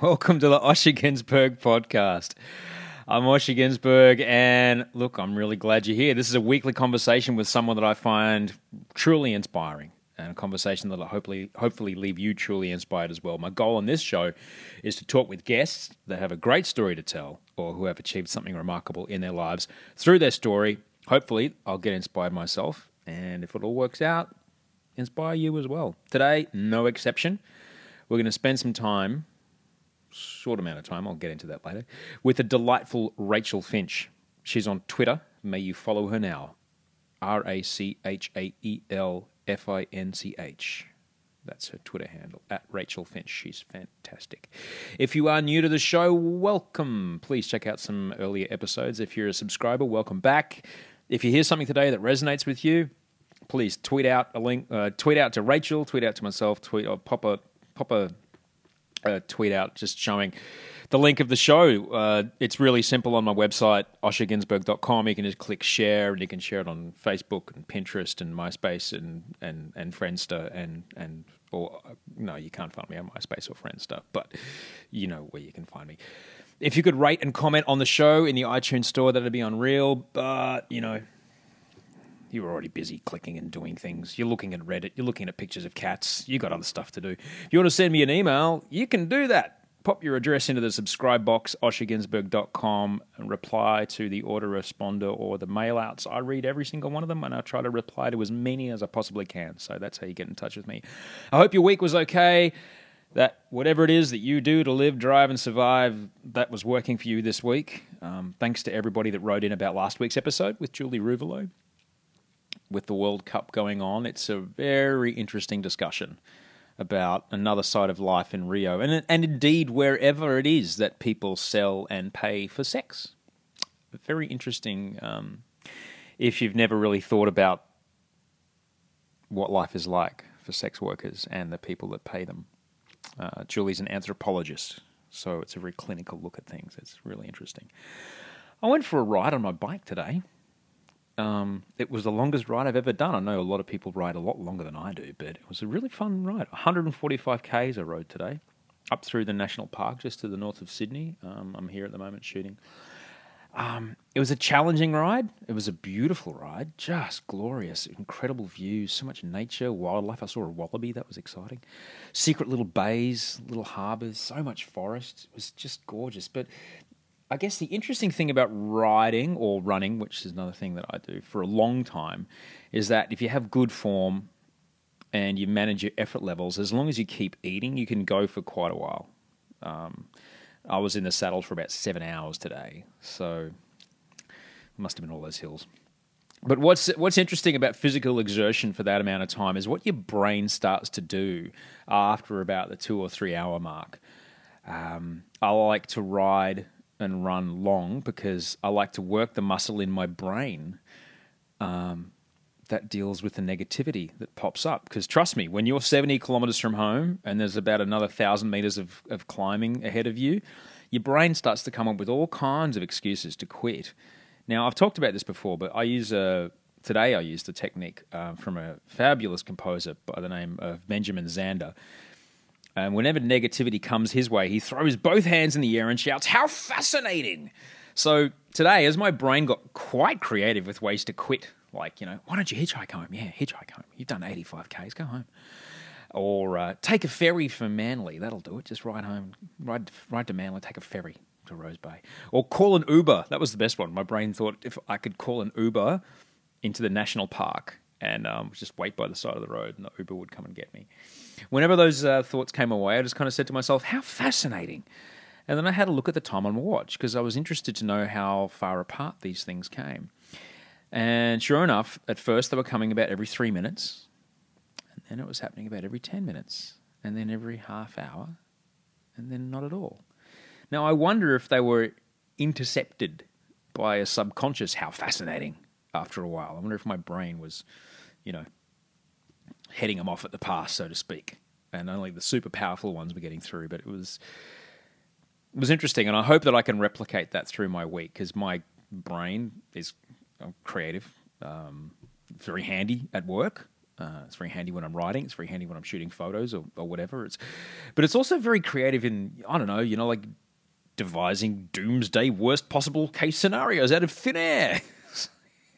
Welcome to the Osher Günsberg podcast. I'm Osher Günsberg, and look, I'm really glad you're here. This is a weekly conversation with someone that I find truly inspiring, and a conversation that'll hopefully hopefully leave you truly inspired as well. My goal on this show is to talk with guests that have a great story to tell, or who have achieved something remarkable in their lives. Through their story, hopefully, I'll get inspired myself, and if it all works out, inspire you as well. Today, no exception. We're going to spend some time, short amount of time, I'll get into that later, with a delightful Rachael Finch. She's on Twitter. May you follow her now. R A C H A E L F I N C H. That's her Twitter handle, at Rachael Finch. She's fantastic. If you are new to the show, welcome. Please check out some earlier episodes. If you're a subscriber, welcome back. If you hear something today that resonates with you, please tweet out a link, uh, tweet out to Rachael, tweet out to myself, tweet or pop a pop a, a tweet out just showing the link of the show. Uh, it's really simple on my website, osherginsberg.com. You can just click share and you can share it on Facebook and Pinterest and MySpace and, and, and Friendster and, and or no, you can't find me on MySpace or Friendster, but you know where you can find me. If you could rate and comment on the show in the iTunes store, that'd be unreal. But you know, you're already busy clicking and doing things. You're looking at Reddit. You're looking at pictures of cats. You got other stuff to do. If you want to send me an email, you can do that. Pop your address into the subscribe box, osherginsberg.com, and reply to the autoresponder or the mailouts. I read every single one of them, and I try to reply to as many as I possibly can. So that's how you get in touch with me. I hope your week was okay. That whatever it is that you do to live, drive, and survive, that was working for you this week. Um, thanks to everybody that wrote in about last week's episode with Julie Ruvolo with the World Cup going on, it's a very interesting discussion about another side of life in Rio, and and indeed wherever it is that people sell and pay for sex. Very interesting. Um, if you've never really thought about what life is like for sex workers and the people that pay them, uh, Julie's an anthropologist, so it's a very clinical look at things. It's really interesting. I went for a ride on my bike today. Um, it was the longest ride I've ever done. I know a lot of people ride a lot longer than I do, but it was a really fun ride. 145 k's I rode today, up through the national park just to the north of Sydney. Um, I'm here at the moment shooting, Um, it was a challenging ride. It was a beautiful ride, just glorious, incredible views, so much nature, wildlife. I saw a wallaby, that was exciting. Secret little bays, little harbours, so much forest. It was just gorgeous. But I guess the interesting thing about riding or running, which is another thing that I do for a long time, is that if you have good form and you manage your effort levels, as long as you keep eating, you can go for quite a while. Um, I was in the saddle for about seven hours today, so must have been all those hills. But what's what's interesting about physical exertion for that amount of time is what your brain starts to do after about the two or three hour mark. Um, I like to ride and run long because I like to work the muscle in my brain um, that deals with the negativity that pops up. Because trust me, when you're 70 kilometers from home and there's about another thousand meters of, of climbing ahead of you, your brain starts to come up with all kinds of excuses to quit. Now, I've talked about this before, but I use a today I used a technique uh, from a fabulous composer by the name of Benjamin Zander. And whenever negativity comes his way, he throws both hands in the air and shouts, How fascinating! So today, as my brain got quite creative with ways to quit, like, you know, why don't you hitchhike home? Yeah, hitchhike home. You've done 85Ks, go home. Or uh, take a ferry from Manly. That'll do it. Just ride home, ride, ride to Manly, take a ferry to Rose Bay. Or call an Uber. That was the best one. My brain thought if I could call an Uber into the national park and um, just wait by the side of the road and the Uber would come and get me. Whenever those uh, thoughts came away, I just kind of said to myself, how fascinating. And then I had a look at the time on my watch because I was interested to know how far apart these things came. And sure enough, at first they were coming about every three minutes, and then it was happening about every 10 minutes, and then every half hour, and then not at all. Now, I wonder if they were intercepted by a subconscious. How fascinating after a while. I wonder if my brain was, you know, heading them off at the pass, so to speak. And only the super powerful ones were getting through. But it was it was interesting, and I hope that I can replicate that through my week because my brain is creative, um, very handy at work. Uh, it's very handy when I'm writing. It's very handy when I'm shooting photos or, or whatever. It's, but it's also very creative in I don't know, you know, like devising doomsday worst possible case scenarios out of thin air.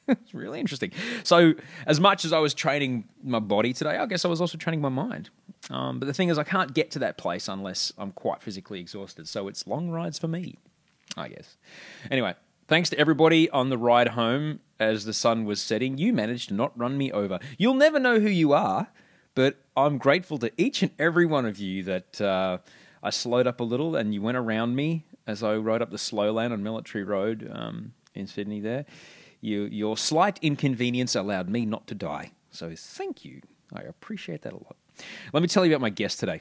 it's really interesting. So, as much as I was training my body today, I guess I was also training my mind. Um, but the thing is, I can't get to that place unless I'm quite physically exhausted. So, it's long rides for me, I guess. Anyway, thanks to everybody on the ride home as the sun was setting. You managed to not run me over. You'll never know who you are, but I'm grateful to each and every one of you that. Uh, I slowed up a little and you went around me as I rode up the slow lane on Military Road um, in Sydney there. You, your slight inconvenience allowed me not to die. So thank you. I appreciate that a lot. Let me tell you about my guest today.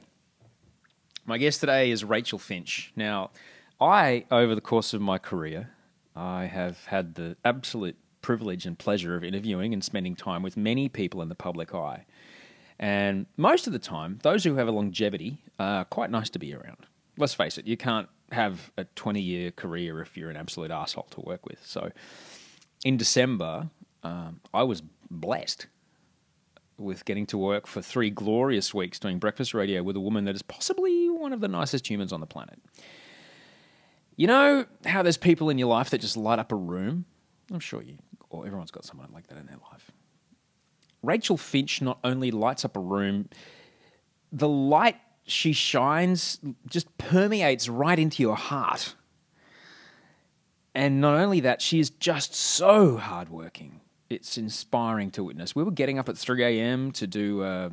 My guest today is Rachael Finch. Now, I, over the course of my career, I have had the absolute privilege and pleasure of interviewing and spending time with many people in the public eye. And most of the time, those who have a longevity are quite nice to be around. Let's face it, you can't have a 20 year career if you're an absolute asshole to work with. So in December, um, I was blessed with getting to work for three glorious weeks doing breakfast radio with a woman that is possibly one of the nicest humans on the planet. You know how there's people in your life that just light up a room? I'm sure you, or everyone's got someone like that in their life. Rachael Finch not only lights up a room, the light she shines just permeates right into your heart. And not only that, she is just so hardworking. It's inspiring to witness. We were getting up at 3 a.m. to do a,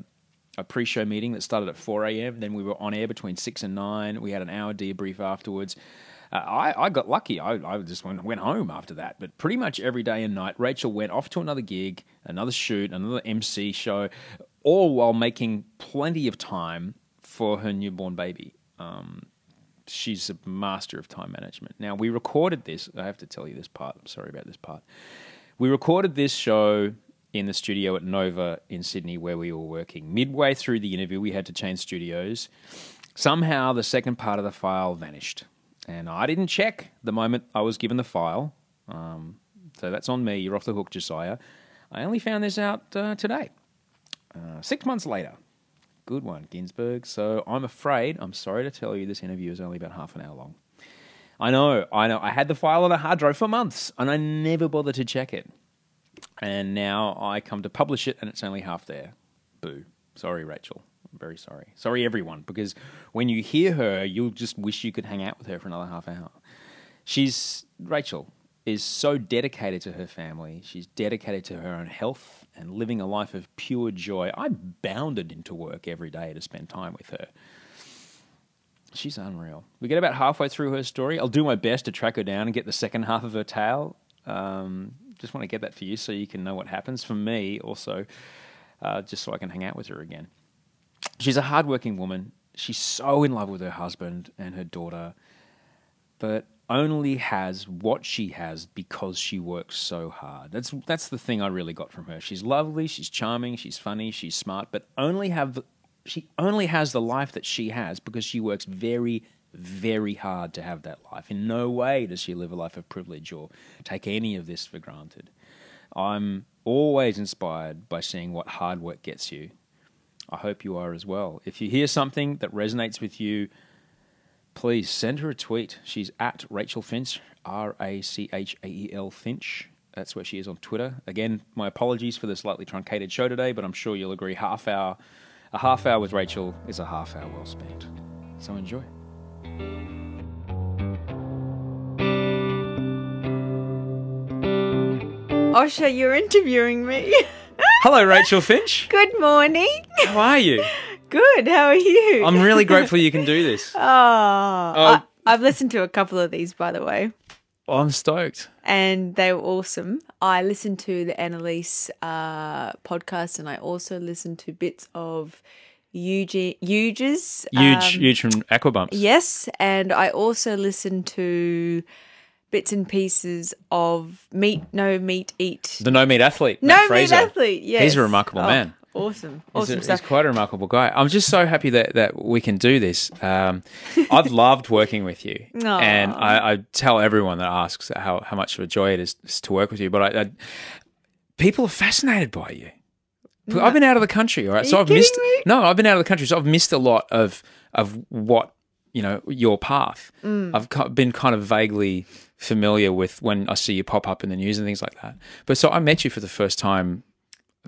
a pre show meeting that started at 4 a.m. Then we were on air between 6 and 9. We had an hour debrief afterwards. Uh, I, I got lucky. I, I just went, went home after that. But pretty much every day and night, Rachael went off to another gig, another shoot, another MC show, all while making plenty of time for her newborn baby. Um, she's a master of time management. Now, we recorded this. I have to tell you this part. I'm sorry about this part. We recorded this show in the studio at Nova in Sydney where we were working. Midway through the interview, we had to change studios. Somehow, the second part of the file vanished and I didn't check the moment I was given the file. Um, so that's on me. You're off the hook, Josiah. I only found this out uh, today, uh, six months later. Good one, Günsberg. So I'm afraid, I'm sorry to tell you, this interview is only about half an hour long. I know, I know. I had the file on a hard drive for months, and I never bothered to check it. And now I come to publish it, and it's only half there. Boo. Sorry, Rachael. I'm very sorry. Sorry, everyone, because when you hear her, you'll just wish you could hang out with her for another half hour. She's Rachael is so dedicated to her family. She's dedicated to her own health and living a life of pure joy. I bounded into work every day to spend time with her. She's unreal. We get about halfway through her story. I'll do my best to track her down and get the second half of her tale. Um, just want to get that for you so you can know what happens. For me, also, uh, just so I can hang out with her again. She's a hardworking woman. She's so in love with her husband and her daughter, but only has what she has because she works so hard. That's that's the thing I really got from her. She's lovely, she's charming, she's funny, she's smart, but only have she only has the life that she has because she works very very hard to have that life. In no way does she live a life of privilege or take any of this for granted. I'm always inspired by seeing what hard work gets you. I hope you are as well. If you hear something that resonates with you, please send her a tweet. She's at Rachael Finch, R A C H A E L Finch. That's where she is on Twitter. Again, my apologies for the slightly truncated show today, but I'm sure you'll agree half hour, a half hour with Rachael is a half hour well spent. So enjoy. Osher, you're interviewing me. Hello, Rachael Finch. Good morning. How are you? Good. How are you? I'm really grateful you can do this. Oh, I, I've listened to a couple of these, by the way, I'm stoked. and they were awesome. I listened to the Annalise uh, podcast, and I also listened to bits of Euge, Euge's. Huge, um, huge from Aquabumps. Yes, and I also listened to bits and pieces of Meat No Meat Eat. The no meat athlete. no Matt Meat Frazier. Athlete. Yes, He's a remarkable Oh, man. Awesome, He's, awesome a- stuff. he's quite a remarkable guy. I'm just so happy that, that we can do this. Um, I've loved working with you, Aw. and I, I tell everyone that asks how, how much of a joy it is, to work with you. But I, I, people are fascinated by you. I've been out of the country, all right. so you I've missed. me? No, I've been out of the country, so I've missed a lot of of what you know your path. Mm. I've been kind of vaguely familiar with when I see you pop up in the news and things like that. But so I met you for the first time.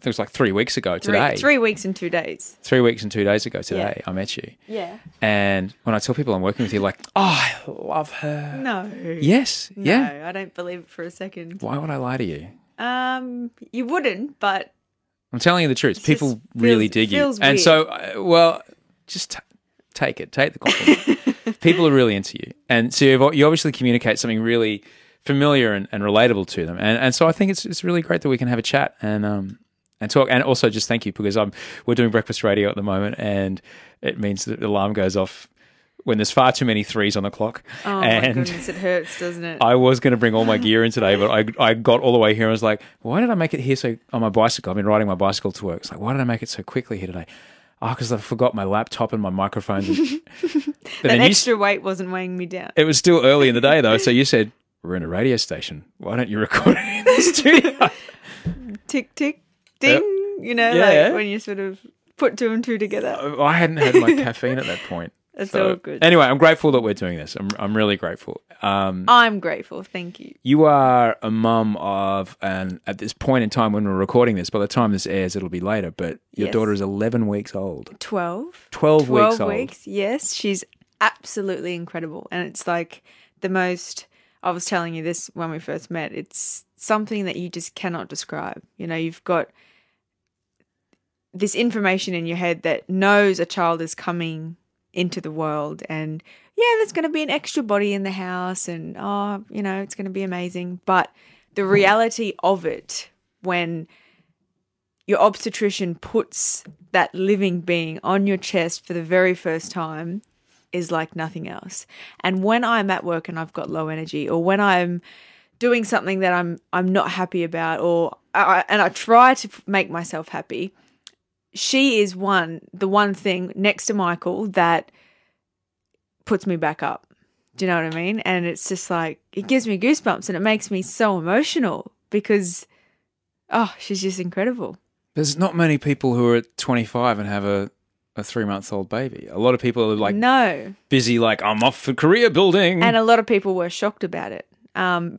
It was like three weeks ago today three weeks and two days. three weeks and two days ago today, I met you. Yeah. And when I tell people I'm working with you, like, oh, I love her. No. Yes, No, yeah. I don't believe it for a second. Why would I lie to you? Um, you wouldn't, but I'm telling you the truth. People just really feels- dig you. feels And weird. so, uh, well, just t- take it. Take the compliment. people are really into you. And so you've, you obviously communicate something really familiar and, and relatable to them. And, and so I think it's, it's really great that we can have a chat and, um, and talk. And also just thank you because I'm, we're doing breakfast radio at the moment and it means that the alarm goes off when there's far too many threes on the clock. oh my and goodness, it hurts, doesn't it? I was going to bring all my gear in today, but I, I got all the way here. and I was like, why did I make it here so on my bicycle? I've been riding my bicycle to work. It's like, why did I make it so quickly here today? Oh, because I forgot my laptop and my microphones. And, that then you extra weight wasn't weighing me down. it was still early in the day though, so you said we're in a radio station. Why don't you record it in the studio? Tick tick, ding. You know, Yeah. like when you sort of put two and two together. I hadn't had my caffeine at that point. That's So, all good. Anyway, I'm grateful that we're doing this. I'm I'm really grateful. Um, I'm grateful. Thank you. you are a mum of, and at this point in time when we're recording this, by the time this airs, it'll be later. But your Yes. daughter is 11 weeks old. 12. 12 weeks 12 old. weeks. Yes, she's absolutely incredible. And it's like the most, I was telling you this when we first met, it's something that you just cannot describe. You know, you've got this information in your head that knows a child is coming into the world and yeah, there's going to be an extra body in the house and oh, you know, it's going to be amazing. But the reality of it when your obstetrician puts that living being on your chest for the very first time is like nothing else. And when I'm at work and I've got low energy, or when I'm doing something that I'm I'm not happy about, or I, and I try to make myself happy, she is one the one thing next to Michael that puts me back up. Do you know what I mean? And it's just like it gives me goosebumps and it makes me so emotional because oh, she's just incredible. There's not many people who are at 25 and have a a three month old baby. A lot of people are like no. busy, like I'm off for career building. And a lot of people were shocked about it. Um,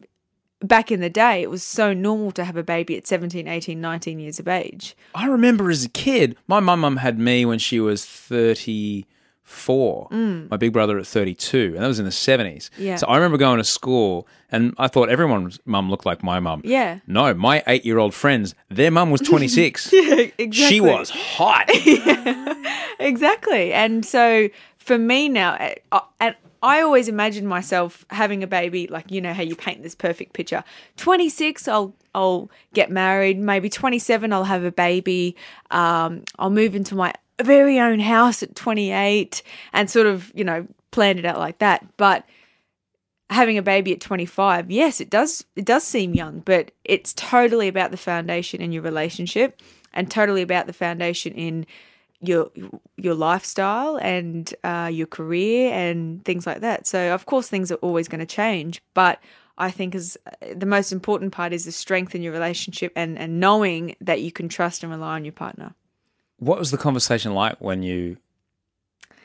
back in the day, it was so normal to have a baby at 17, 18, 19 years of age. I remember as a kid, my mum mum had me when she was 34, my big brother at 32, and that was in the 70s. Mm. Yeah. So I remember going to school and I thought everyone's mum looked like my mum. Yeah. No, my eight year old friends, their mum was 26. Yeah, exactly. She was hot. yeah, Exactly. And so for me now, uh, uh, and I always imagined myself having a baby, like you know how you paint this perfect picture. Twenty six, I'll I'll get married. Maybe twenty seven, I'll have a baby. Um, I'll move into my very own house at twenty eight, and sort of you know planned it out like that. But having a baby at 25 yes it does it does seem young but it's totally about the foundation in your relationship and totally about the foundation in your your lifestyle and uh, your career and things like that. So of course things are always going to change but i think is the most important part is the strength in your relationship and and knowing that you can trust and rely on your partner. What was the conversation like when you,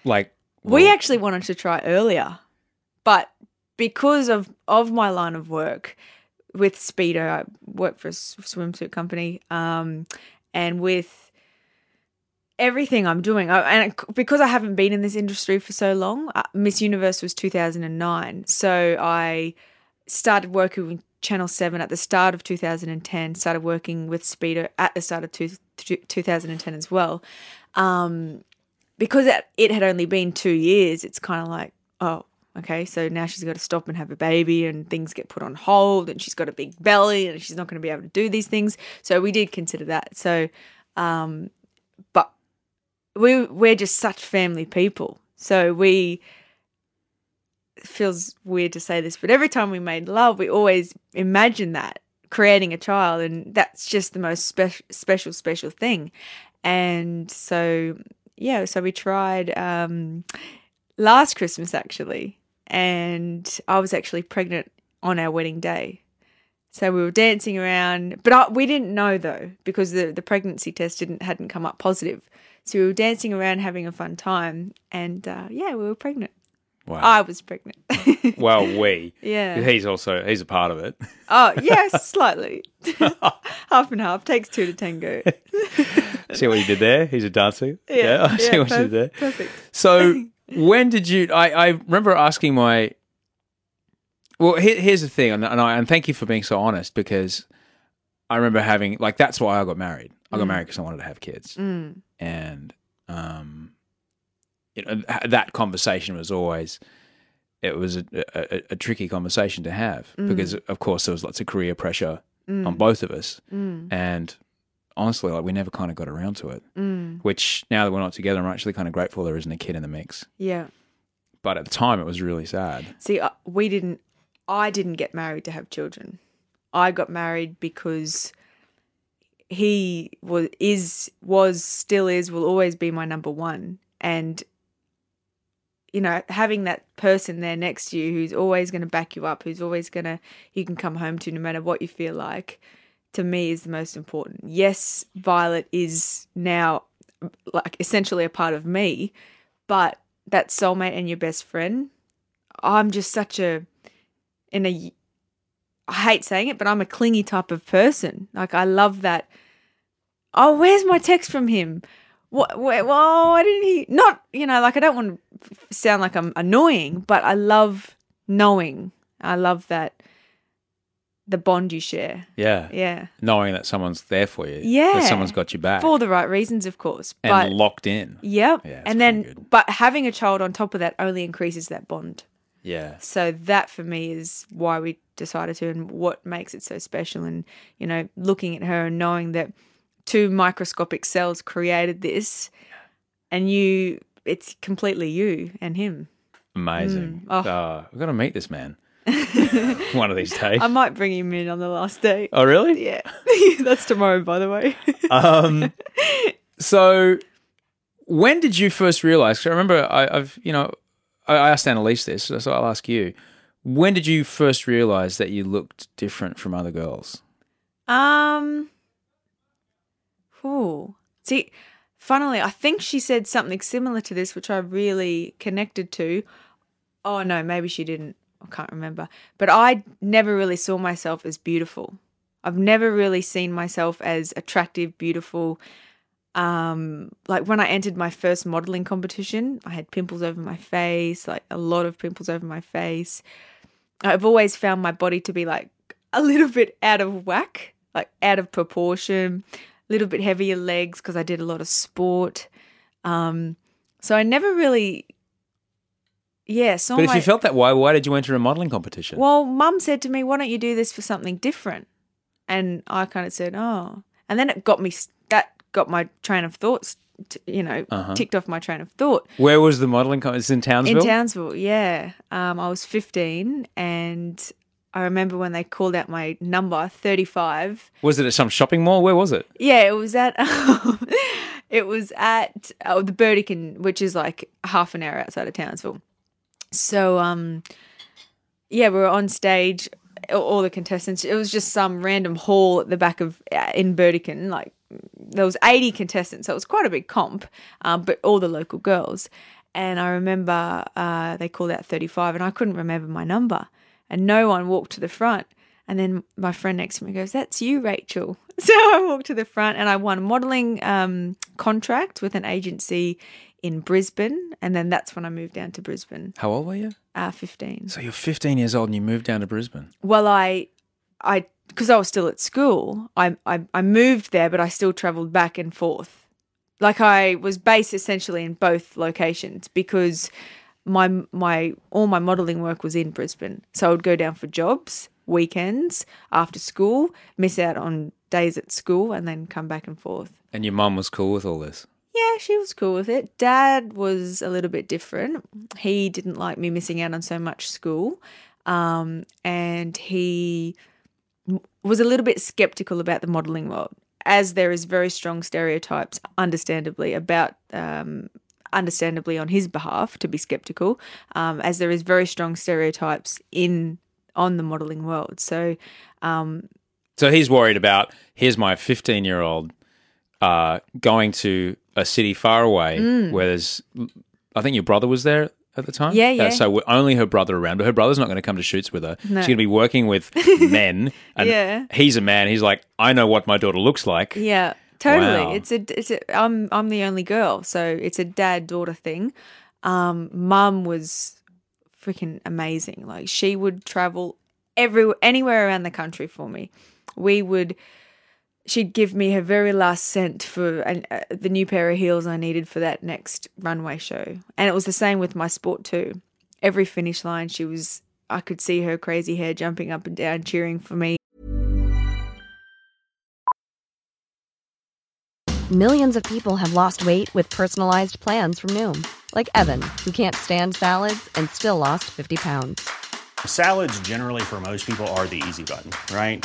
like, We actually wanted to try earlier, but because of of my line of work with Speedo, I work for a swimsuit company, um, and with everything I'm doing, I, and because I haven't been in this industry for so long, uh, Miss Universe was 2009, so I started working with Channel 7 at the start of 2010, started working with Speedo at the start of two, two, 2010 as well. Um, because it, it had only been two years, it's kind of like, oh, okay, so now she's got to stop and have a baby, and things get put on hold, and she's got a big belly, and she's not going to be able to do these things. So we did consider that. So, um, we we're just such family people, so we it feels weird to say this, but every time we made love, we always imagine that creating a child, and that's just the most spe- special, special thing. And so, yeah, so we tried um, last Christmas actually, and I was actually pregnant on our wedding day. So we were dancing around, but I, we didn't know though because the, the pregnancy test didn't hadn't come up positive. So we were dancing around, having a fun time, and uh, yeah, we were pregnant. wow. I was pregnant. well, we. Yeah. He's also, he's a part of it. oh yes, slightly. half and half takes two to tango. See what you did there? He's a dancer. Yeah, I see yeah, what you did there. Perfect. So when did you? I, I remember asking my. Well, here, here's the thing, and, and I and thank you for being so honest because I remember having like that's why I got married. I got married because I wanted to have kids, Mm. And um, you know that conversation was always it was a, a, a tricky conversation to have because of course there was lots of career pressure on both of us, Mm. and honestly, like we never kind of got around to it. Mm. Which now that we're not together, I'm actually kind of grateful there isn't a kid in the mix. Yeah. But at the time, it was really sad. See, uh, we didn't. I didn't get married to have children. I got married because he was is was still is will always be my number one, and you know having that person there next to you who's always going to back you up, who's always going to you can come home to no matter what you feel like. To me, is the most important. Yes, Violet is now like essentially a part of me, but that soulmate and your best friend I'm just such a in a I hate saying it, but I'm a clingy type of person. Like I love that. Oh, where's my text from him? What? Where, well, why didn't he? Not you know, like I don't want to sound like I'm annoying, but I love knowing. I love that the bond you share. Yeah. Yeah, Knowing that someone's there for you. Yeah. That someone's got you back. for the right reasons, of course. and But locked in. yep, Yeah, and then good. but having a child on top of that only increases that bond. Yeah. So that for me is why we decided to and what makes it so special. And, you know, looking at her and knowing that two microscopic cells created this and you, it's completely you and him. Amazing. Oh. Uh, we've got to meet this man one of these days. I might bring him in on the last day. oh, really? Yeah. That's tomorrow, by the way. Um, so when did you first realize? 'cause I remember I, I've, you know, I, I asked Annalise this, so I'll ask you. When did you first realize that you looked different from other girls? Um. Ooh. See, funnily, I think she said something similar to this, which I really connected to. Oh no, maybe she didn't. I can't remember. But I never really saw myself as beautiful. I've never really seen myself as attractive, beautiful. Um, like when I entered my first modeling competition, I had pimples over my face, like a lot of pimples over my face. I've always found my body to be like a little bit out of whack, like out of proportion, a little bit heavier legs because I did a lot of sport. Um, so I never really, yeah, saw But if my- you felt that way, why did you enter a modelling competition? well, mum said to me, why don't you do this for something different? And I kind of said, oh. And then it got me, that got my train of thoughts, t- you know, Uh-huh. ticked off my train of thought. Where was the modelling competition? in Townsville? In Townsville, yeah. Um, I was 15 and I remember when they called out my number, 35. was it at some shopping mall? Where was it? Yeah, it was at, it was at oh, the Burdekin, which is like half an hour outside of Townsville. So, um, yeah, we were on stage, all- all the contestants. It was just some random hall at the back of uh, in Burdekin. Like there was eighty contestants, so it was quite a big comp. Um, but all the local girls. And I remember uh, they called out thirty five, and I couldn't remember my number, and no one walked to the front. And then my friend next to me goes, "That's you, Rachael." So I walked to the front, and I won a modelling um, contract with an agency in Brisbane, and then that's when I moved down to Brisbane. How old were you? Uh, fifteen. So you're 15 years old and you moved down to Brisbane. Well, I, I, because I was still at school, I, I, I moved there, but I still travelled back and forth. Like I was based essentially in both locations because my my all my modelling work was in Brisbane, so I would go down for jobs, weekends, after school, miss out on days at school, and then come back and forth. And your mum was cool with all this. Yeah, she was cool with it. Dad was a little bit different. He didn't like me missing out on so much school. Um, and he was a little bit skeptical about the modeling world, as there is very strong stereotypes, understandably, about. Um, understandably on his behalf to be skeptical um, as there is very strong stereotypes in on the modeling world so um, So he's worried about here's my 15 year old uh, going to a city far away where there's, I think your brother was there at the time. Yeah, Uh, yeah. so with only her brother around, but her brother's not going to come to shoots with her. No. She's going to be working with men. And Yeah. he's a man. He's like, I know what my daughter looks like. Yeah, totally. Wow. It's a it's a I'm I'm the only girl, so it's a dad daughter thing. Um, mum was freaking amazing. Like she would travel everywhere, anywhere around the country for me. We would. She'd give me her very last cent for an, uh, the new pair of heels I needed for that next runway show, and it was the same with my sport too. Every finish line, she was. I could see her crazy hair jumping up and down, cheering for me. Millions of people have lost weight with personalized plans from Noom, like Evan, who can't stand salads and still lost 50 pounds. Salads, generally, for most people, are the easy button, right?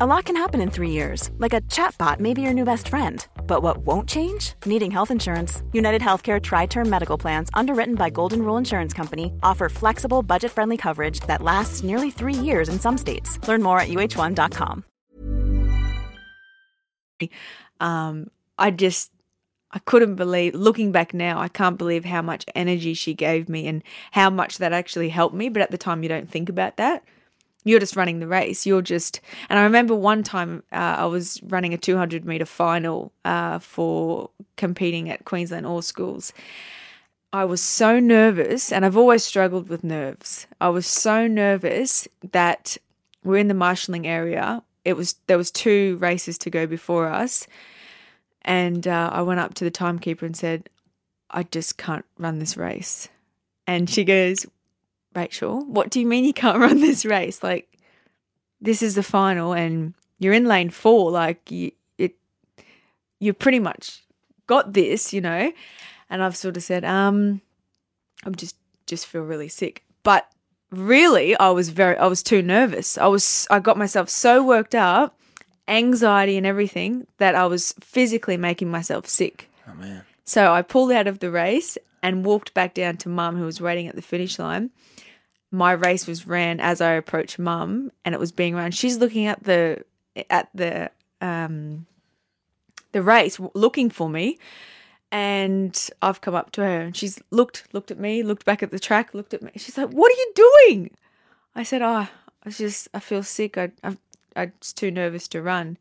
A lot can happen in three years, like a chatbot may be your new best friend. But what won't change? Needing health insurance. United Healthcare Tri Term Medical Plans, underwritten by Golden Rule Insurance Company, offer flexible, budget friendly coverage that lasts nearly three years in some states. Learn more at uh1.com. um, I just I couldn't believe looking back now, I can't believe how much energy she gave me and how much that actually helped me. But at the time, you don't think about that. You're just running the race. You're just, and I remember one time uh, I was running a 200 meter final uh, for competing at Queensland All Schools. I was so nervous, and I've always struggled with nerves. I was so nervous that we're in the marshalling area. It was there was two races to go before us, and uh, I went up to the timekeeper and said, "I just can't run this race." And she goes, "Rachael, what do you mean you can't run this race? Like, this is the final, and you're in lane four. Like, you it, you pretty much got this, you know." And I've sort of said, "Um, I'm just just feel really sick," but really, I was very I was too nervous. I was I got myself so worked up anxiety and everything that I was physically making myself sick. Oh man. So I pulled out of the race and walked back down to mum, who was waiting at the finish line. My race was ran as I approached mum, and it was being run. She's looking at the at the um the race, looking for me, and I've come up to her, and she's looked looked at me, looked back at the track, looked at me. She's like, "What are you doing?" I said, "Oh, I was just I feel sick. I I I was too nervous to run."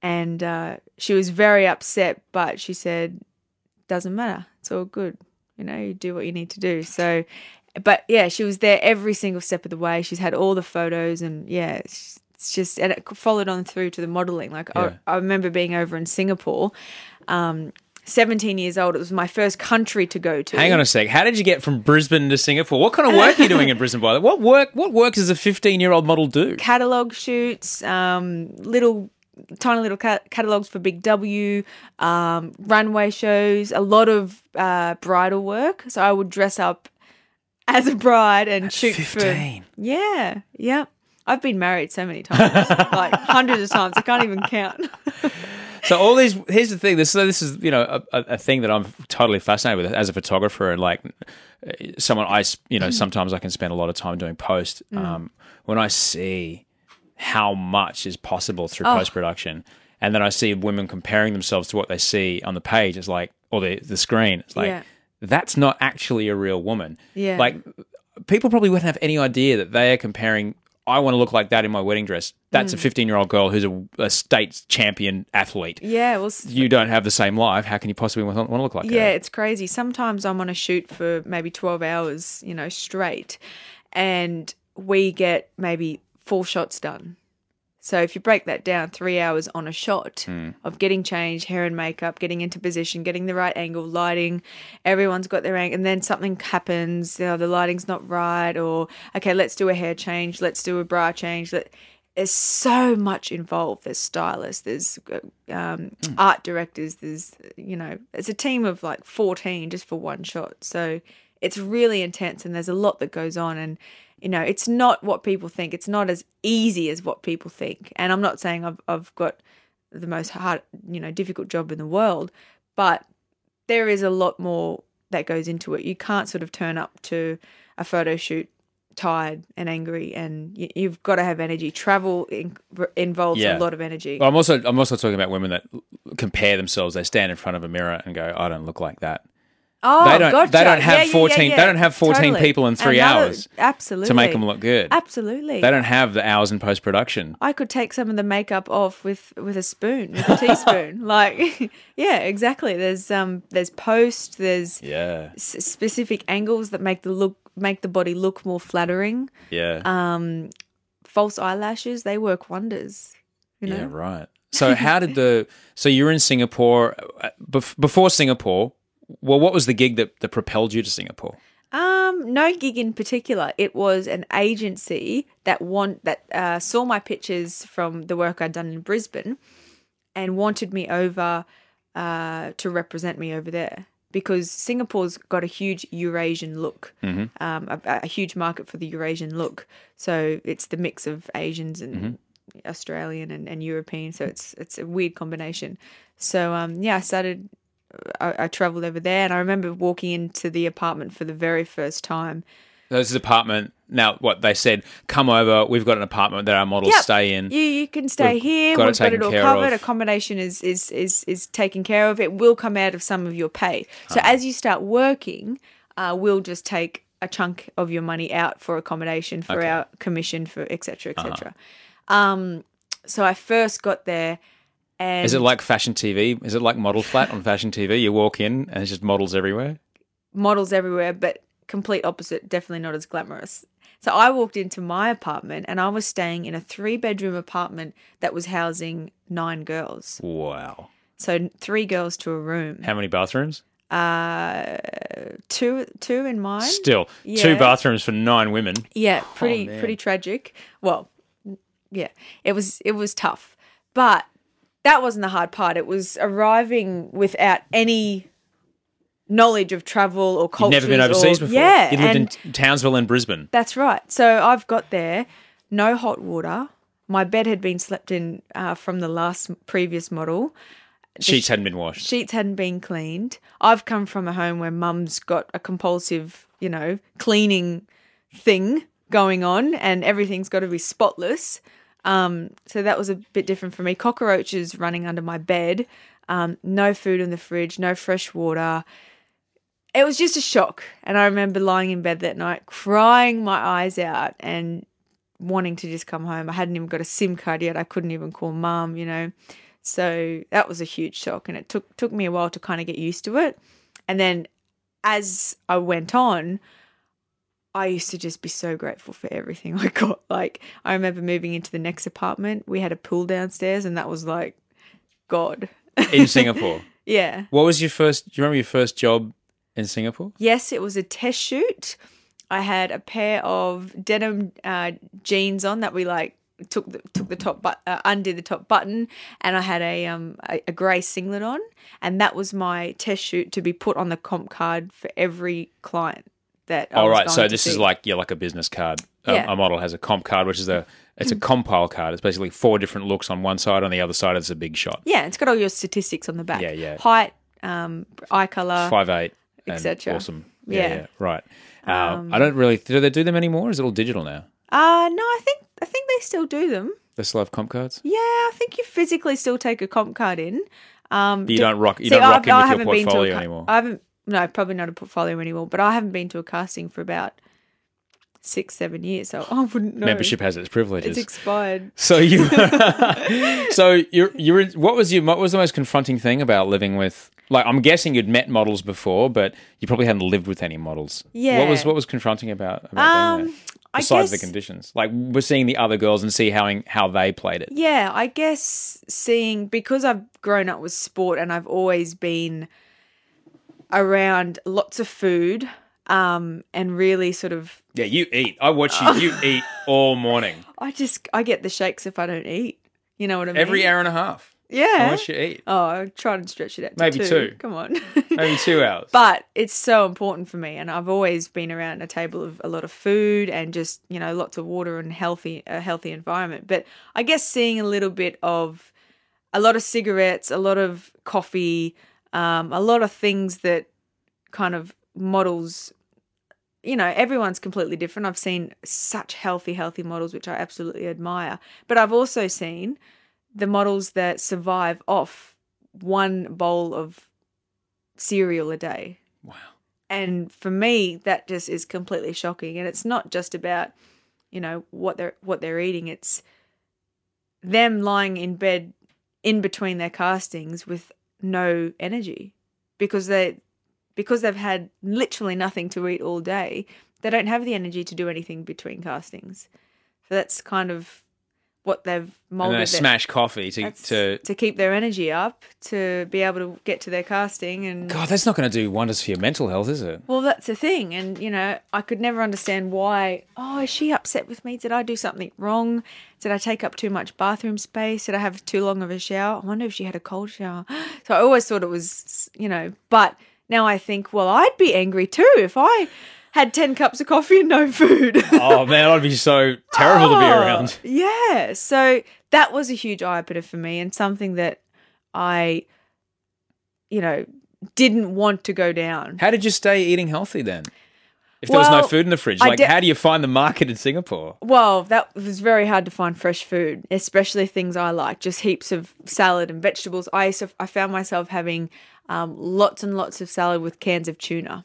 And uh, she was very upset, but she said, doesn't matter. It's all good. You know, you do what you need to do. So, but yeah, she was there every single step of the way. She's had all the photos, and yeah, it's it's just and it followed on through to the modeling. Like Yeah. I, I remember being over in Singapore, um, 17 years old. It was my first country to go to. Hang on a sec. How did you get from Brisbane to Singapore? What kind of work are you doing in Brisbane? By the way, what work? What work does a fifteen-year-old model do? catalog shoots, um, little tiny little ca- catalogs for Big W, um, runway shows, a lot of uh, bridal work. So I would dress up as a bride and shoot 15. for yeah, yeah. I've been married so many times, like hundreds of times. I can't even count. So all these. Here's the thing. This this is you know a, a thing that I'm totally fascinated with as a photographer and like uh, someone I you know sometimes I can spend a lot of time doing post. Um, when I see how much is possible through Oh. post production, and then I see women comparing themselves to what they see on the page, it's like or the the screen. It's like Yeah. That's not actually a real woman. Yeah. Like people probably wouldn't have any idea that they are comparing. I want to look like that in my wedding dress. That's a Mm. 15 year old girl who's a, a state champion athlete. Yeah, well, You don't have the same life. How can you possibly want, to look like that? yeah, her? it's crazy. Sometimes I'm on a shoot for maybe 12 hours, you know, straight, and we get maybe four shots done. So if you break that down, three hours on a shot hmm. of getting changed, hair and makeup, getting into position, getting the right angle, lighting, everyone's got their angle, and then something happens, you know, the lighting's not right, or okay, let's do a hair change, let's do a bra change. Let, there's so much involved. There's stylists, there's uh, um, hmm. art directors, there's you know, it's a team of like 14 just for one shot. So it's really intense, and there's a lot that goes on, and you know, it's not what people think. It's not as easy as what people think. And I'm not saying I've I've got the most hard, you know, difficult job in the world, but there is a lot more that goes into it. You can't sort of turn up to a photo shoot tired and angry, and you, you've got to have energy. Travel in, involves Yeah. a lot of energy. Well, I'm also I'm also talking about women that compare themselves. They stand in front of a mirror and go, "I don't look like that." Oh, they don't- gotcha. they don't have Yeah, yeah, yeah, 14 they don't have 14 people in three Another- hours absolutely to make them look good. Absolutely, They don't have the hours in post production. I could take some of the makeup off with with a spoon, with a teaspoon. like, yeah, exactly. There's um, there's post. There's Yeah, s- specific angles that make the look make the body look more flattering. yeah, Um, false eyelashes they work wonders. You know, yeah. Right. So how did the so you were in Singapore uh, bef- before Singapore? Well, what was the gig that, that propelled you to Singapore? Um, no gig in particular. It was an agency that want that uh, saw my pictures from the work I'd done in Brisbane, and wanted me over uh, to represent me over there because Singapore's got a huge Eurasian look, um, a, a huge market for the Eurasian look. So it's the mix of Asians and Australian and, and European. So it's it's a weird combination. So um, yeah, I started I, I traveled over there, and I remember walking into the apartment for the very first time. This is apartment. Now, what they said, come over. We've got an apartment that our models Yep. stay in. You you can stay We've here. got We've got it all covered. of. Accommodation is is is is taken care of. It will come out of some of your pay. So Uh-huh. as you start working, uh, we'll just take a chunk of your money out for accommodation, for our commission, for etc. Uh-huh. etc. Um, so I first got there, and Is it like fashion TV? Is it like Model Flat on fashion TV? You walk in and it's just models everywhere. models everywhere, but complete opposite, definitely not as glamorous. So I walked into my apartment and I was staying in a three bedroom apartment that was housing nine girls. Wow. So three girls to a room. How many bathrooms? Uh two two in mine. Still, two bathrooms for nine women. Yeah, pretty man. pretty tragic. Well, yeah, it was it was tough, but that wasn't the hard part. It was arriving without any knowledge of travel or You've culture. never been overseas before. Yeah, You lived and in Townsville and Brisbane. that's right. So I've got there, no hot water, my bed had been slept in uh, from the last previous model. Sheets hadn't been washed. Sheets hadn't been cleaned. I've come from a home where mum's got a compulsive, you know, cleaning thing going on and everything's got to be spotless. Um, so that was a bit different for me. Cockroaches running under my bed, um, no food in the fridge, no fresh water. It was just a shock. And I remember lying in bed that night, crying my eyes out and wanting to just come home. I hadn't even got a SIM card yet. I couldn't even call mum, you know. So that was a huge shock. And it took took me a while to kind of get used to it. And then as I went on, I used to just be so grateful for everything I got. Like, I remember moving into the next apartment. We had a pool downstairs, and that was like God. in Singapore. yeah. What was your first? Do you remember your first job in Singapore? Yes, it was a test shoot. I had a pair of denim uh, jeans on that we like took the took the top but uh, undid the top button, and I had a um a, a grey singlet on, and that was my test shoot to be put on the comp card for every client that. I All right, so this is see. like yeah, like a business card. A- Yeah. A, model has a comp card, which is a it's a compile card. It's basically four different looks on one side. On the other side, it's a big shot. yeah, it's got all your statistics on the back. Yeah, yeah. Height, um, eye color, Five eight, et cetera. Awesome. Yeah, Yeah. yeah. right. Um, I don't really. Do they do them anymore? Is it all digital now? Uh no, I think I think they still do them. They still have comp cards. Yeah, I think you physically still take a comp card in. Um, But you do- don't rock. You See, don't rock I've- in I your to a portfolio anymore. I haven't. No, probably not a portfolio anymore. But I haven't been to a casting for about six, seven years, so I wouldn't know. Membership has its privileges. It's expired. So you, so you're you're. What was your what was the most confronting thing about living with? Like, I'm guessing you'd met models before, but you probably hadn't lived with any models. Yeah. What was what was confronting about about being Um, there? I Besides the conditions, like we're seeing the other girls and see how how they played it. Yeah, I guess seeing because I've grown up with sport and I've always been around lots of food, um, and really sort of Yeah, you eat. I watch you. You eat all morning, I just I get the shakes if I don't eat. You know what I mean? every hour and a half. Yeah. Much you eat? Oh, I try and stretch it out to Maybe two. two. Come on. Maybe two hours. but it's so important for me, and I've always been around a table of a lot of food and just you know lots of water and healthy a healthy environment. But I guess seeing a little bit of a lot of cigarettes, a lot of coffee, um, a lot of things that kind of models. You know, everyone's completely different. I've seen such healthy, healthy models, which I absolutely admire. But I've also seen the models that survive off one bowl of cereal a day. wow. And for me, that just is completely shocking. And it's not just about, you know, what they're what they're eating. It's them lying in bed in between their castings with no energy because they because they've had literally nothing to eat all day. They don't have the energy to do anything between castings. So that's kind of what they've And molded. their- smash coffee to to. to keep their energy up to be able to get to their casting and God, that's not going to do wonders for your mental health, is it? well that's the thing and you know i could never understand why oh is she upset with me did i do something wrong did i take up too much bathroom space did i have too long of a shower i wonder if she had a cold shower so i always thought it was you know but now i think well i'd be angry too if i had 10 cups of coffee and no food Oh man, I'd be so terrible to be Oh, around. Yeah. So that was a huge eye opener for me and something that I, you know, didn't want to go down. How did you stay eating healthy then? If there was no food in the fridge, like de- how do you find the market in Singapore? Well, that was very hard to find fresh food, especially things I like, just heaps of salad and vegetables. I used to, I found myself having um, lots and lots of salad with cans of tuna.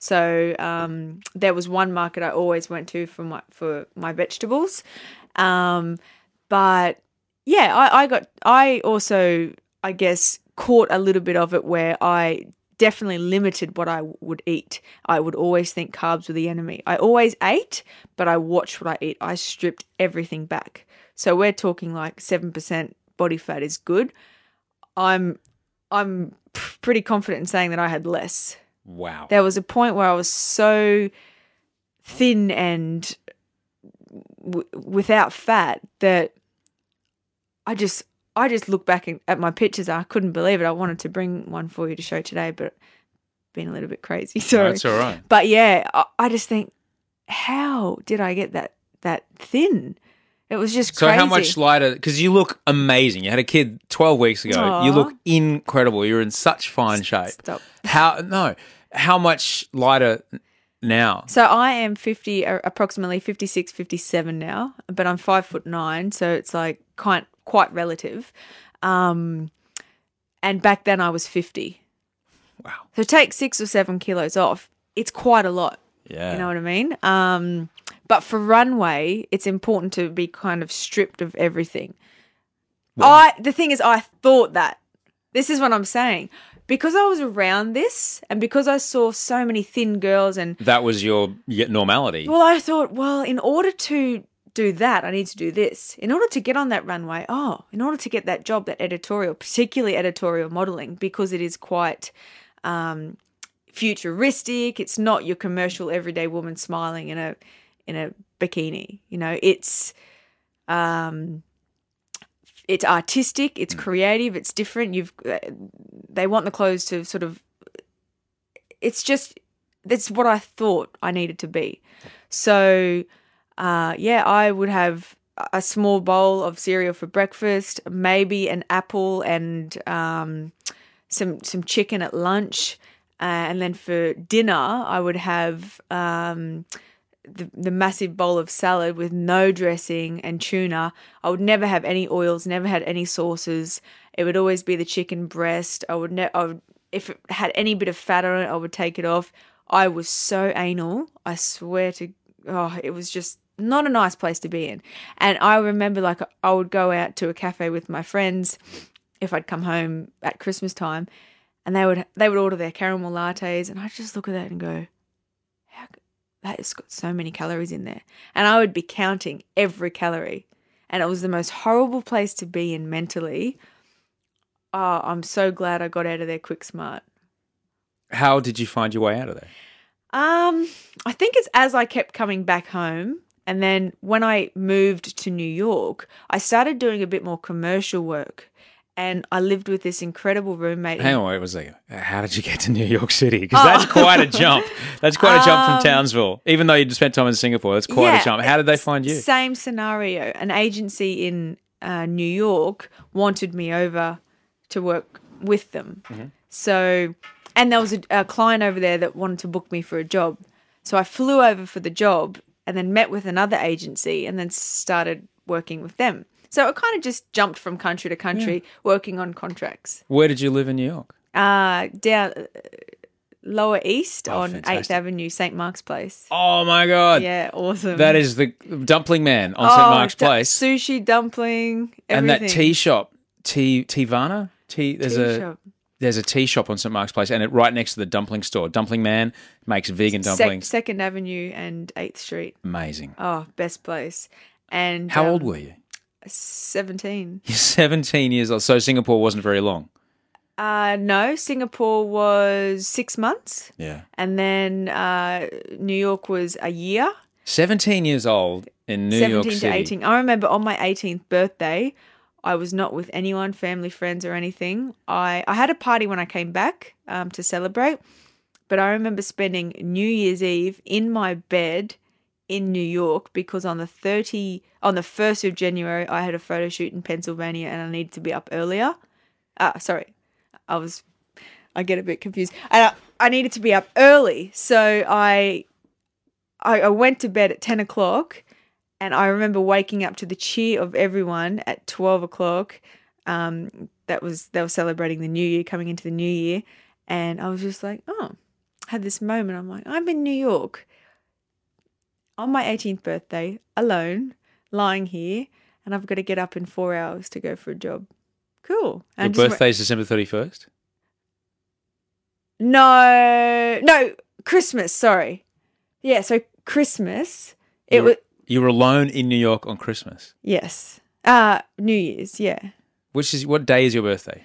So um, there was one market I always went to for my for my vegetables, um, but yeah, I, I got I also I guess caught a little bit of it where I definitely limited what I would eat. I would always think carbs were the enemy. I always ate, but I watched what I eat. I stripped everything back. So we're talking like seven percent body fat is good. I'm I'm pretty confident in saying that I had less Wow. there was a point where I was so thin and w- without fat that I just I just look back at my pictures. I couldn't believe it. I wanted to bring one for you to show today, but been a little bit crazy. So That's all right. but yeah, I, I just think, how did I get that that thin? It was just So crazy. how much lighter? Because you look amazing. You had a kid twelve weeks ago. You look incredible. You're in such fine shape. Stop. How no? How much lighter now? So I am 50, uh, approximately 56, 57 now, but I'm five foot nine. So it's like quite, quite relative. Um, and back then I was 50. Wow. So take six or seven kilos off. It's quite a lot. Yeah. You know what I mean? Um, but for runway, it's important to be kind of stripped of everything. I the thing is, I thought that. This is what I'm saying. Because I was around this, and because I saw so many thin girls, and that was your normality. well, I thought, well, in order to do that, I need to do this. In order to get on that runway, oh, in order to get that job, that editorial, particularly editorial modeling, because it is quite um, futuristic. It's not your commercial everyday woman smiling in a in a bikini. You know, it's um, it's artistic, it's creative, it's different. You've uh, they want the clothes to sort of. It's just that's what I thought I needed to be. So, uh, yeah, I would have a small bowl of cereal for breakfast, maybe an apple and um, some some chicken at lunch, uh, and then for dinner I would have um, the, the massive bowl of salad with no dressing and tuna. I would never have any oils, never had any sauces. It would always be the chicken breast. I would, ne- I would if it had any bit of fat on it, I would take it off. I was so anal. I swear to oh, it was just not a nice place to be in. And I remember like I would go out to a cafe with my friends if I'd come home at Christmas time, and they would they would order their caramel lattes, and I'd just look at that and go, that has got so many calories in there, and I would be counting every calorie, and it was the most horrible place to be in mentally. Oh, I'm so glad I got out of there quick smart. How did you find your way out of there? Um, I think it's as I kept coming back home. And then when I moved to New York, I started doing a bit more commercial work. And I lived with this incredible roommate. Hang on, wait a second. How did you get to New York City? Because that's quite a jump. That's quite a jump from Townsville. Even though you spent time in Singapore, that's quite Yeah, a jump. How did they find you? Same scenario. An agency in uh, New York wanted me over to work with them. Mm-hmm. So, and there was a, a client over there that wanted to book me for a job. So I flew over for the job and then met with another agency and then started working with them. So it kind of just jumped from country to country, working on contracts. Where did you live in New York? Uh, down uh, Lower East Oh, on. Eighth Avenue, St Mark's Place. Oh my god. Yeah, awesome. That is the dumpling man on St. Oh, Mark's du- Place. Sushi, dumpling, and that tea shop, Tea Tivana? Tea there's Tea a shop. there's a tea shop on St. Mark's Place and it right next to the dumpling store. Dumpling Man makes vegan dumplings. Second Avenue and Eighth Street. Amazing. Oh, best place. And How um, old were you? Seventeen. You're 17 years old. So Singapore wasn't very long. Uh, no, Singapore was six months, Yeah. and then uh, New York was a year. 17 years old in New York to City. eighteen. I remember on my eighteenth birthday, I was not with anyone, family, friends, or anything. I I had a party when I came back um, to celebrate, but I remember spending New Year's Eve in my bed in New York because on the 30 on the 1st of January I had a photo shoot in Pennsylvania and I needed to be up earlier. Ah, sorry. I was I get a bit confused. And I, I needed to be up early, so I, I I went to bed at 10 o'clock and I remember waking up to the cheer of everyone at 12 o'clock. Um, that was they were celebrating the new year, coming into the new year, and I was just like, oh, had this moment. I'm like, I'm in New York on my 18th birthday, alone, lying here, and I've got to get up in four hours to go for a job. Cool. Your And just- birthday's December 31st? No, no, Christmas. Sorry. Yeah, so Christmas. It You was You were alone in New York on Christmas. yes. Uh New Year's. Yeah. Which is what day is your birthday?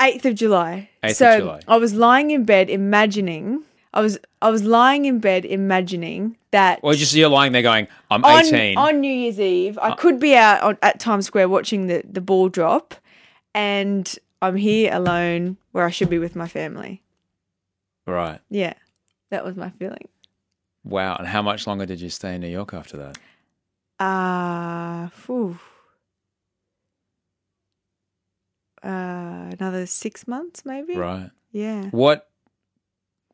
8th of July. 8th of so July. I was lying in bed imagining I was I was lying in bed imagining that Or just you're lying there going, I'm on, 18. on New Year's Eve, Uh, I could be out on, at Times Square watching the, the ball drop, and I'm here alone where I should be with my family. right. Yeah, that was my feeling. Wow. And how much longer did you stay in New York after that? Uh. Uh, another six months, maybe. Right. Yeah. What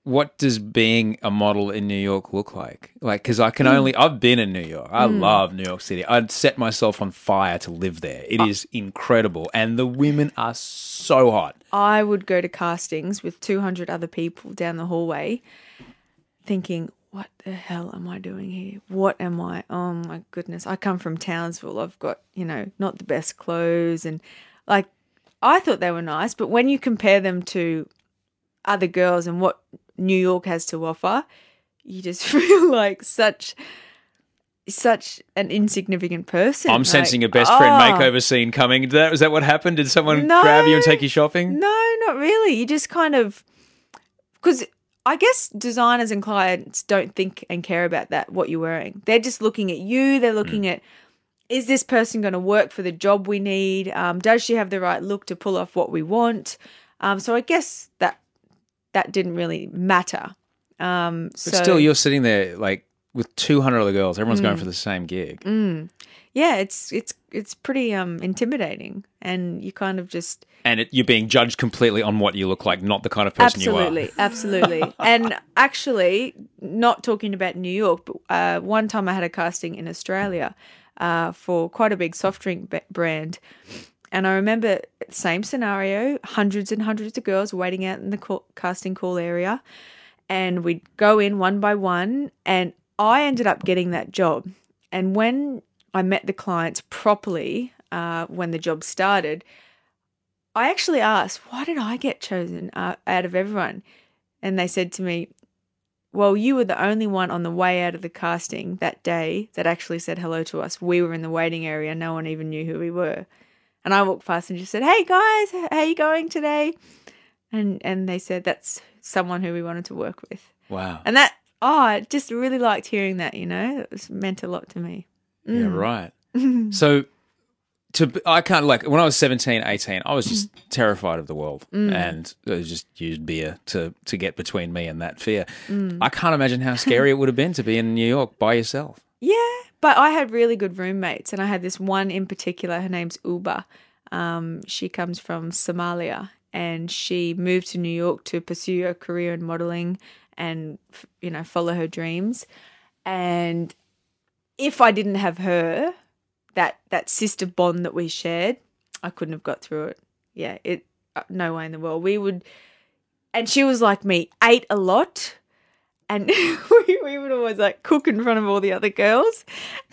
what does being a model in New York look like? Like, because I can only, I've been in New York. I hmm. love New York City. I'd set myself on fire to live there. It is incredible. And the women are so hot. I would go to castings with 200 other people down the hallway thinking, what the hell am I doing here? What am I? Oh my goodness. I come from Townsville. I've got, you know, not the best clothes. And like, I thought they were nice, but when you compare them to other girls and what New York has to offer, you just feel like such. Such an insignificant person. I'm Like, sensing a best friend oh. makeover scene coming. Did that, was that what happened? Did someone No. grab you and take you shopping? No, not really. You just kind of because I guess designers and clients don't think and care about that what you're wearing. They're just looking at you. They're looking at is this person going to work for the job we need? Um, does she have the right look to pull off what we want? Um, so I guess that that didn't really matter. Um, But so still, you're sitting there like with 200 other girls. Everyone's Mm. going for the same gig. yeah, it's it's it's pretty um, intimidating, and you kind of just And it, you're being judged completely on what you look like, not the kind of person absolutely, you are. absolutely. Absolutely. and actually, not talking about New York, but uh, one time I had a casting in Australia uh, for quite a big soft drink b- brand. And I remember same scenario, hundreds and hundreds of girls waiting out in the call, casting call area, and we'd go in one by one, and I ended up getting that job. And when I met the clients properly, uh, when the job started, I actually asked, why did I get chosen uh, out of everyone? And they said to me, well, you were the only one on the way out of the casting that day that actually said hello to us. We were in the waiting area. No one even knew who we were. And I walked past and just said, hey guys, how you going today? And, and they said, that's someone who we wanted to work with. Wow. And that, oh, I just really liked hearing that, you know, it was meant a lot to me. Yeah, Mm. right. so to I can't like when I was 17, 18, I was just terrified of the world Mm. and I just used beer to to get between me and that fear. Mm. I can't imagine how scary it would have been to be in New York by yourself. Yeah, but I had really good roommates, and I had this one in particular. Her name's Uba. Um, she comes from Somalia, and she moved to New York to pursue a career in modeling and you know follow her dreams. And if I didn't have her, that that sister bond that we shared, I couldn't have got through it. Yeah, it uh, no way in the world. We would, and she was like me, ate a lot and we, we would always like cook in front of all the other girls.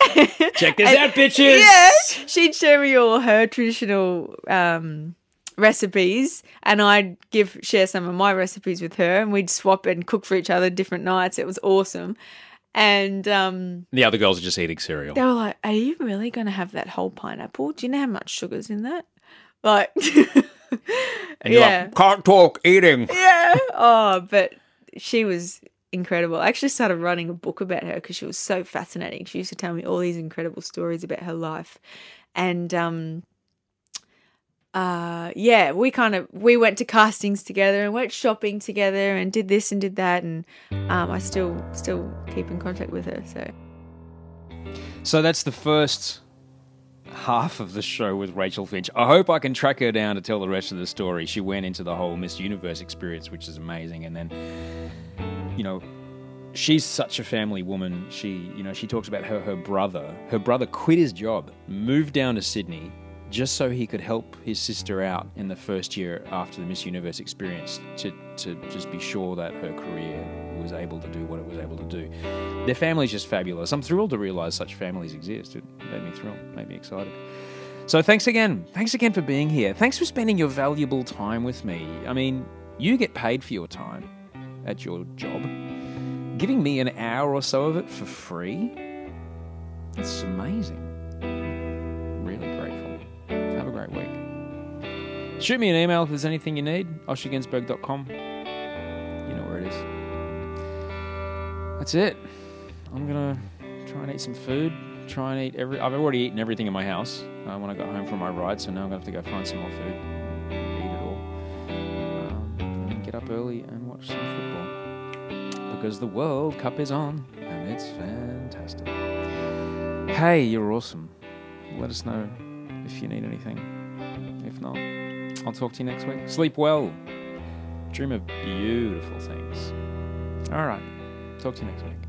Check this And- out, bitches. Yeah, she'd show me all her traditional um, recipes, and I'd give share some of my recipes with her, and we'd swap and cook for each other different nights. It was awesome, and um, The other girls are just eating cereal. they were like, "Are you really going to have that whole pineapple? Do you know how much sugar's in that?" Like, And you're yeah. like, can't talk, eating. yeah. Oh, but she was incredible. I actually started writing a book about her because she was so fascinating. She used to tell me all these incredible stories about her life, and um, uh, yeah, we kind of we went to castings together and went shopping together and did this and did that, and um, I still still keep in contact with her. So So that's the first half of the show with Rachael Finch. I hope I can track her down to tell the rest of the story. She went into the whole Miss Universe experience, which is amazing, and then, you know, she's such a family woman. She, you know, she talks about her her brother. Her brother quit his job, moved down to Sydney just so he could help his sister out in the first year after the Miss Universe experience to to just be sure that her career was able to do what it was able to do. Their family's just fabulous. I'm thrilled to realize such families exist. It made me thrilled, made me excited. So thanks again. Thanks again for being here. Thanks for spending your valuable time with me. I mean, you get paid for your time at your job. Giving me an hour or so of it for free? It's amazing. Really grateful. Have a great week. Shoot me an email if there's anything you need. oshergunsberg.com. You know where it is. That's it. I'm gonna try and eat some food. Try and eat every. I've already eaten everything in my house uh, when I got home from my ride, so now I'm gonna have to go find some more food. Eat it all. Um, and get up early and watch some because the World Cup is on and it's fantastic. hey, you're awesome. Let us know if you need anything. If not, I'll talk to you next week. Sleep well. Dream of beautiful things. All right. Talk to you next week.